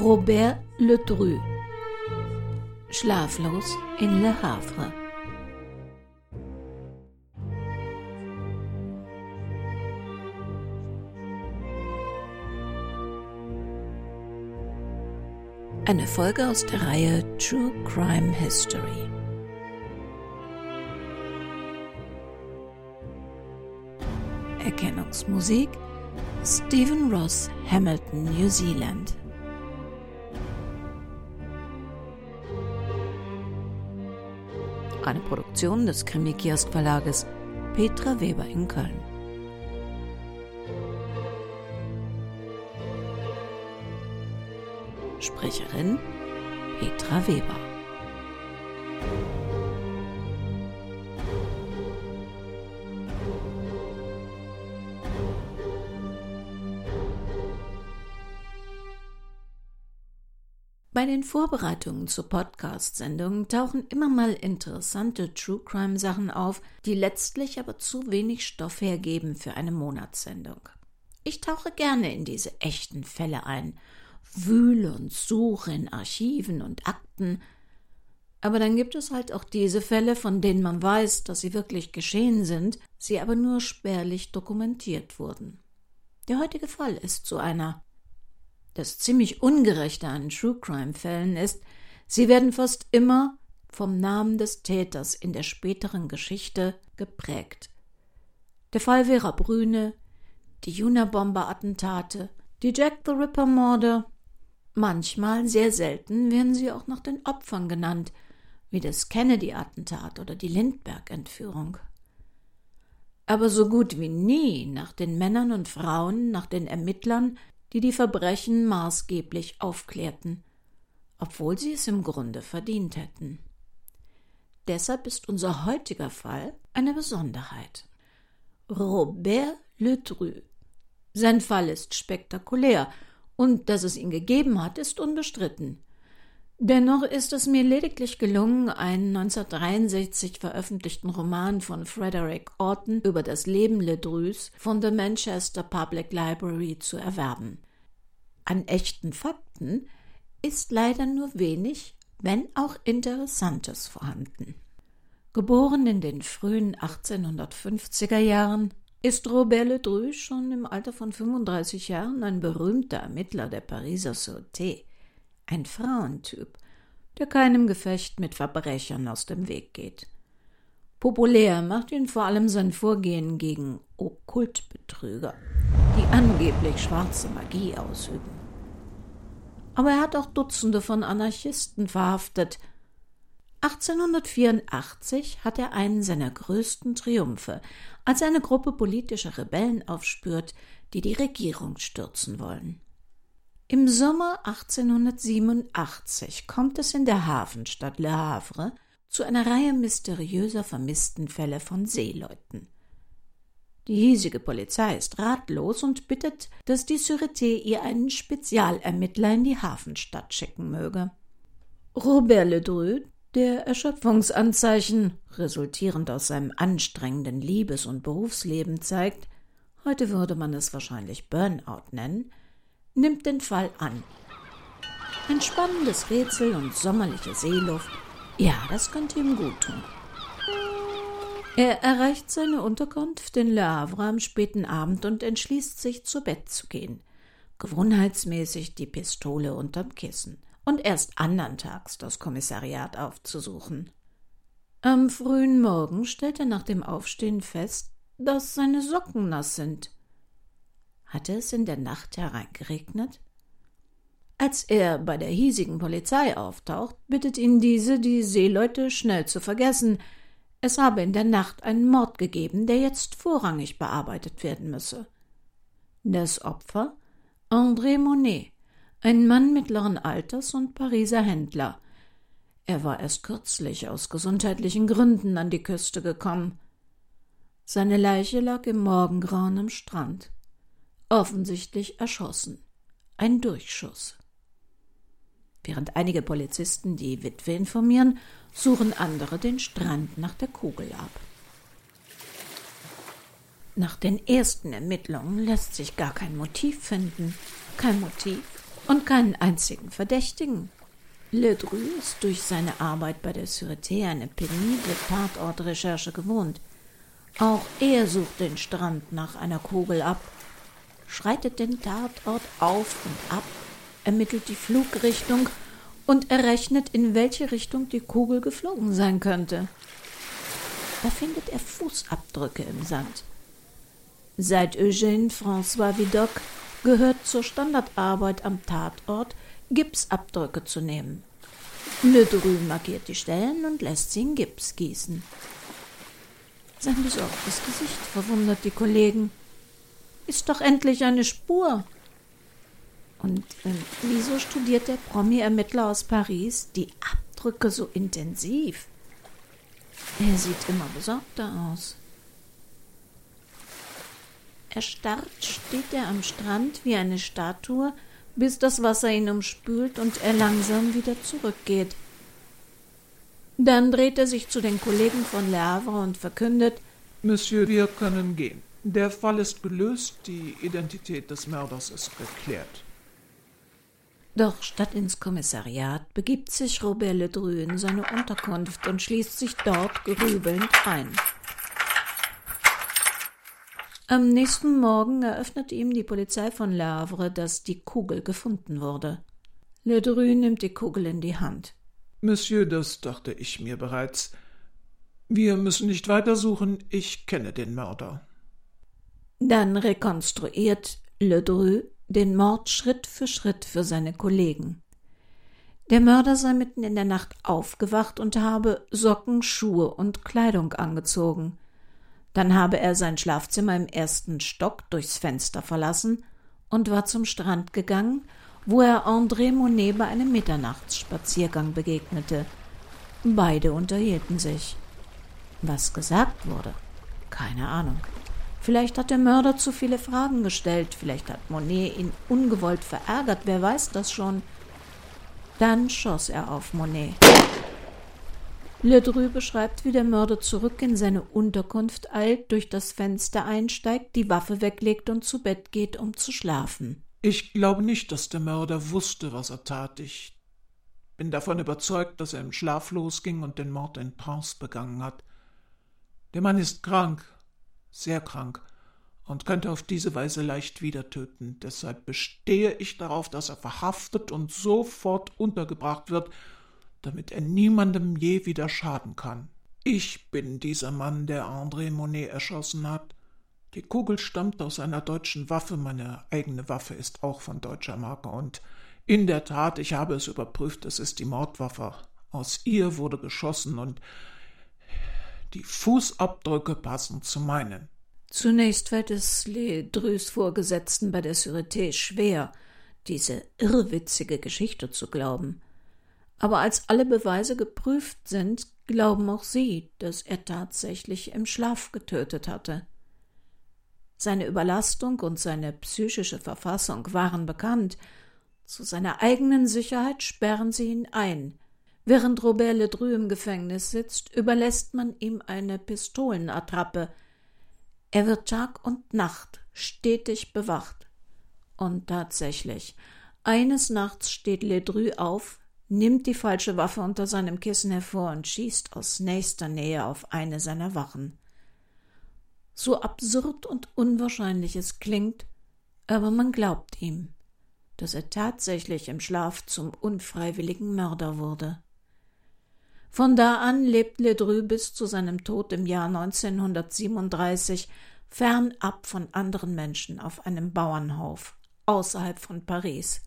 Robert Ledru Schlaflos in Le Havre Eine Folge aus der Reihe True Crime History. Erkennungsmusik Stephen Ross, Hamilton, New Zealand. Eine Produktion des Krimi-Kiosk Verlages Petra Weber in Köln. Sprecherin Petra Weber. Bei den Vorbereitungen zur Podcast-Sendung tauchen immer mal interessante True Crime-Sachen auf, die letztlich aber zu wenig Stoff hergeben für eine Monatssendung. Ich tauche gerne in diese echten Fälle ein, wühle und suche in Archiven und Akten, aber dann gibt es halt auch diese Fälle, von denen man weiß, dass sie wirklich geschehen sind, sie aber nur spärlich dokumentiert wurden. Der heutige Fall ist so einer. Das ziemlich Ungerechte an True Crime Fällen ist, sie werden fast immer vom Namen des Täters in der späteren Geschichte geprägt. Der Fall Vera Brüne, die Juna-Bomber-Attentate, die Jack the Ripper-Morde, manchmal, sehr selten, werden sie auch nach den Opfern genannt, wie das Kennedy-Attentat oder die Lindbergh-Entführung. Aber so gut wie nie nach den Männern und Frauen, nach den Ermittlern, die die Verbrechen maßgeblich aufklärten, obwohl sie es im Grunde verdient hätten. Deshalb ist unser heutiger Fall eine Besonderheit. Robert Ledru. Sein Fall ist spektakulär, und dass es ihn gegeben hat, ist unbestritten. Dennoch ist es mir lediglich gelungen, einen 1963 veröffentlichten Roman von Frederick Orton über das Leben Ledrus von der Manchester Public Library zu erwerben. An echten Fakten ist leider nur wenig, wenn auch Interessantes vorhanden. Geboren in den frühen 1850er Jahren, ist Robert Ledru schon im Alter von 35 Jahren ein berühmter Ermittler der Pariser Sûreté ein Frauentyp, der keinem Gefecht mit Verbrechern aus dem Weg geht. Populär macht ihn vor allem sein Vorgehen gegen Okkultbetrüger, die angeblich schwarze Magie ausüben. Aber er hat auch Dutzende von Anarchisten verhaftet. 1884 hat er einen seiner größten Triumphe, als eine Gruppe politischer Rebellen aufspürt, die die Regierung stürzen wollen. Im Sommer 1887 kommt es in der Hafenstadt Le Havre zu einer Reihe mysteriöser vermissten Fälle von Seeleuten. Die hiesige Polizei ist ratlos und bittet, dass die Sûreté ihr einen Spezialermittler in die Hafenstadt schicken möge. Robert Ledru, der Erschöpfungsanzeichen resultierend aus seinem anstrengenden Liebes- und Berufsleben zeigt, heute würde man es wahrscheinlich Burnout nennen, nimmt den Fall an. Ein spannendes Rätsel und sommerliche Seeluft, ja, das könnte ihm gut tun. Er erreicht seine Unterkunft in Le Havre am späten Abend und entschließt sich, zu Bett zu gehen. Gewohnheitsmäßig die Pistole unterm Kissen und erst andern Tags das Kommissariat aufzusuchen. Am frühen Morgen stellt er nach dem Aufstehen fest, dass seine Socken nass sind. Hatte es in der Nacht hereingeregnet? Als er bei der hiesigen Polizei auftaucht, bittet ihn diese, die Seeleute schnell zu vergessen. Es habe in der Nacht einen Mord gegeben, der jetzt vorrangig bearbeitet werden müsse. Das Opfer? André Monet, ein Mann mittleren Alters und Pariser Händler. Er war erst kürzlich aus gesundheitlichen Gründen an die Küste gekommen. Seine Leiche lag im Morgengrauen am Strand offensichtlich erschossen. Ein Durchschuss. Während einige Polizisten die Witwe informieren, suchen andere den Strand nach der Kugel ab. Nach den ersten Ermittlungen lässt sich gar kein Motiv finden. Kein Motiv, Und keinen einzigen Verdächtigen. Ledru ist durch seine Arbeit bei der Sûreté eine penible Tatortrecherche gewohnt. Auch er sucht den Strand nach einer Kugel ab, schreitet den Tatort auf und ab, ermittelt die Flugrichtung und errechnet, in welche Richtung die Kugel geflogen sein könnte. Da findet er Fußabdrücke im Sand. Seit Eugène François Vidocq gehört zur Standardarbeit am Tatort, Gipsabdrücke zu nehmen. Ledru markiert die Stellen und lässt sie in Gips gießen. Sein besorgtes Gesicht verwundert die Kollegen. Ist doch endlich eine Spur. Und äh, wieso studiert der Promi-Ermittler aus Paris die Abdrücke so intensiv? Er sieht immer besorgter aus. Erstarrt steht er am Strand wie eine Statue, bis das Wasser ihn umspült und er langsam wieder zurückgeht. Dann dreht er sich zu den Kollegen von Le Havre und verkündet Monsieur, wir können gehen. Der Fall ist gelöst, die Identität des Mörders ist geklärt. Doch statt ins Kommissariat begibt sich Robert Ledru in seine Unterkunft und schließt sich dort grübelnd ein. Am nächsten Morgen eröffnet ihm die Polizei von Le Havre, dass die Kugel gefunden wurde. Ledru nimmt die Kugel in die Hand. Monsieur, das dachte ich mir bereits. Wir müssen nicht weitersuchen, ich kenne den Mörder. Dann rekonstruiert Ledru den Mord Schritt für Schritt für seine Kollegen. Der Mörder sei mitten in der Nacht aufgewacht und habe Socken, Schuhe und Kleidung angezogen. Dann habe er sein Schlafzimmer im ersten Stock durchs Fenster verlassen und war zum Strand gegangen, wo er André Monet bei einem Mitternachtsspaziergang begegnete. Beide unterhielten sich. Was gesagt wurde? Keine Ahnung. Vielleicht hat der Mörder zu viele Fragen gestellt, vielleicht hat Monet ihn ungewollt verärgert, wer weiß das schon. Dann schoss er auf Monet. Ledru beschreibt, wie der Mörder zurück in seine Unterkunft eilt, durch das Fenster einsteigt, die Waffe weglegt und zu Bett geht, um zu schlafen. Ich glaube nicht, dass der Mörder wusste, was er tat. Ich bin davon überzeugt, dass er im Schlaf losging und den Mord in Trance begangen hat. Der Mann ist krank, sehr krank und könnte auf diese Weise leicht wieder töten. Deshalb bestehe ich darauf, dass er verhaftet und sofort untergebracht wird damit er niemandem je wieder schaden kann. Ich bin dieser Mann, der André Monet erschossen hat. Die Kugel stammt aus einer deutschen Waffe, meine eigene Waffe ist auch von deutscher Marke, und in der Tat, ich habe es überprüft, es ist die Mordwaffe. Aus ihr wurde geschossen und die Fußabdrücke passen zu meinen. Zunächst fällt es Ledrus Vorgesetzten bei der Sûreté schwer, diese irrwitzige Geschichte zu glauben. Aber als alle Beweise geprüft sind, glauben auch sie, dass er tatsächlich im Schlaf getötet hatte. Seine Überlastung und seine psychische Verfassung waren bekannt. Zu seiner eigenen Sicherheit sperren sie ihn ein. Während Robert Ledru im Gefängnis sitzt, überlässt man ihm eine Pistolenattrappe. Er wird Tag und Nacht stetig bewacht. Und tatsächlich, eines Nachts steht Ledru auf, nimmt die falsche Waffe unter seinem Kissen hervor und schießt aus nächster Nähe auf eine seiner Wachen. So absurd und unwahrscheinlich es klingt, aber man glaubt ihm, dass er tatsächlich im Schlaf zum unfreiwilligen Mörder wurde. Von da an lebt Ledru bis zu seinem Tod im Jahr 1937 fernab von anderen Menschen auf einem Bauernhof außerhalb von Paris,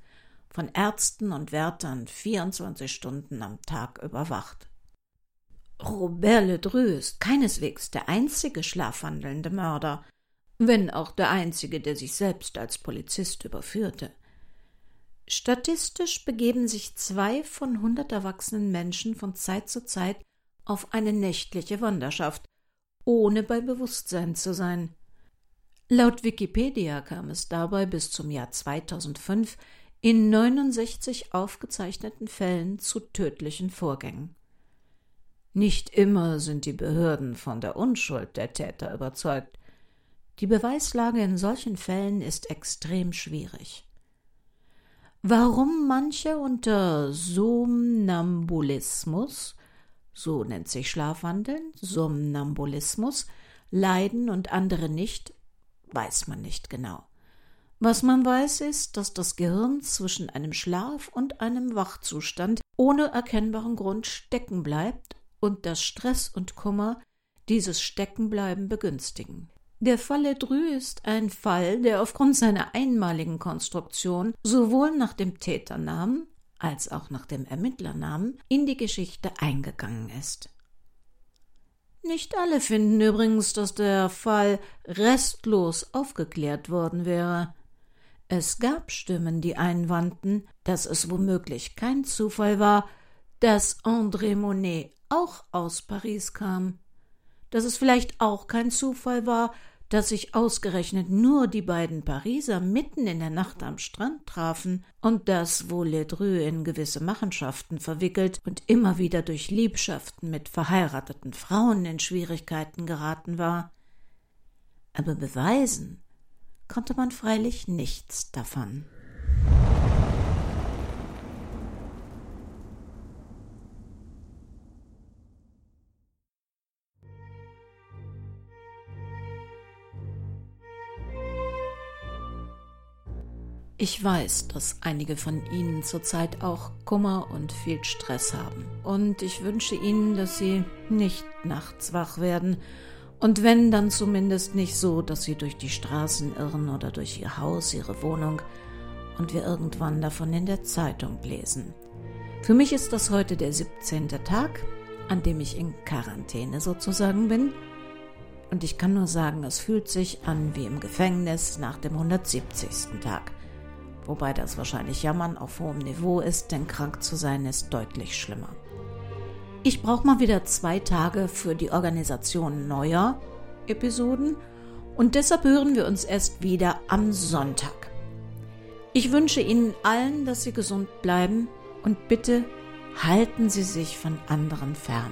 von Ärzten und Wärtern 24 Stunden am Tag überwacht. Robert Ledru ist keineswegs der einzige schlafwandelnde Mörder, wenn auch der einzige, der sich selbst als Polizist überführte. Statistisch begeben sich zwei von hundert erwachsenen Menschen von Zeit zu Zeit auf eine nächtliche Wanderschaft, ohne bei Bewusstsein zu sein. Laut Wikipedia kam es dabei bis zum Jahr 2005 in 69 aufgezeichneten Fällen zu tödlichen Vorgängen. Nicht immer sind die Behörden von der Unschuld der Täter überzeugt. Die Beweislage in solchen Fällen ist extrem schwierig. Warum manche unter Somnambulismus, so nennt sich Schlafwandeln, Somnambulismus, leiden und andere nicht, weiß man nicht genau. Was man weiß, ist, dass das Gehirn zwischen einem Schlaf und einem Wachzustand ohne erkennbaren Grund stecken bleibt und dass Stress und Kummer dieses Steckenbleiben begünstigen. Der Fall Ledru ist ein Fall, der aufgrund seiner einmaligen Konstruktion sowohl nach dem Täternamen als auch nach dem Ermittlernamen in die Geschichte eingegangen ist. Nicht alle finden übrigens, dass der Fall restlos aufgeklärt worden wäre. Es gab Stimmen, die einwandten, dass es womöglich kein Zufall war, dass André Monet auch aus Paris kam, dass es vielleicht auch kein Zufall war, dass sich ausgerechnet nur die beiden Pariser mitten in der Nacht am Strand trafen und dass wohl Ledru in gewisse Machenschaften verwickelt und immer wieder durch Liebschaften mit verheirateten Frauen in Schwierigkeiten geraten war. Aber beweisen konnte man freilich nichts davon. Ich weiß, dass einige von Ihnen zurzeit auch Kummer und viel Stress haben. Und ich wünsche Ihnen, dass Sie nicht nachts wach werden und wenn, dann zumindest nicht so, dass sie durch die Straßen irren oder durch ihr Haus, ihre Wohnung und wir irgendwann davon in der Zeitung lesen. Für mich ist das heute der 17. Tag, an dem ich in Quarantäne sozusagen bin. Und ich kann nur sagen, es fühlt sich an wie im Gefängnis nach dem 170. Tag. Wobei das wahrscheinlich Jammern auf hohem Niveau ist, denn krank zu sein ist deutlich schlimmer. Ich brauche mal wieder zwei Tage für die Organisation neuer Episoden und deshalb hören wir uns erst wieder am Sonntag. Ich wünsche Ihnen allen, dass Sie gesund bleiben und bitte halten Sie sich von anderen fern.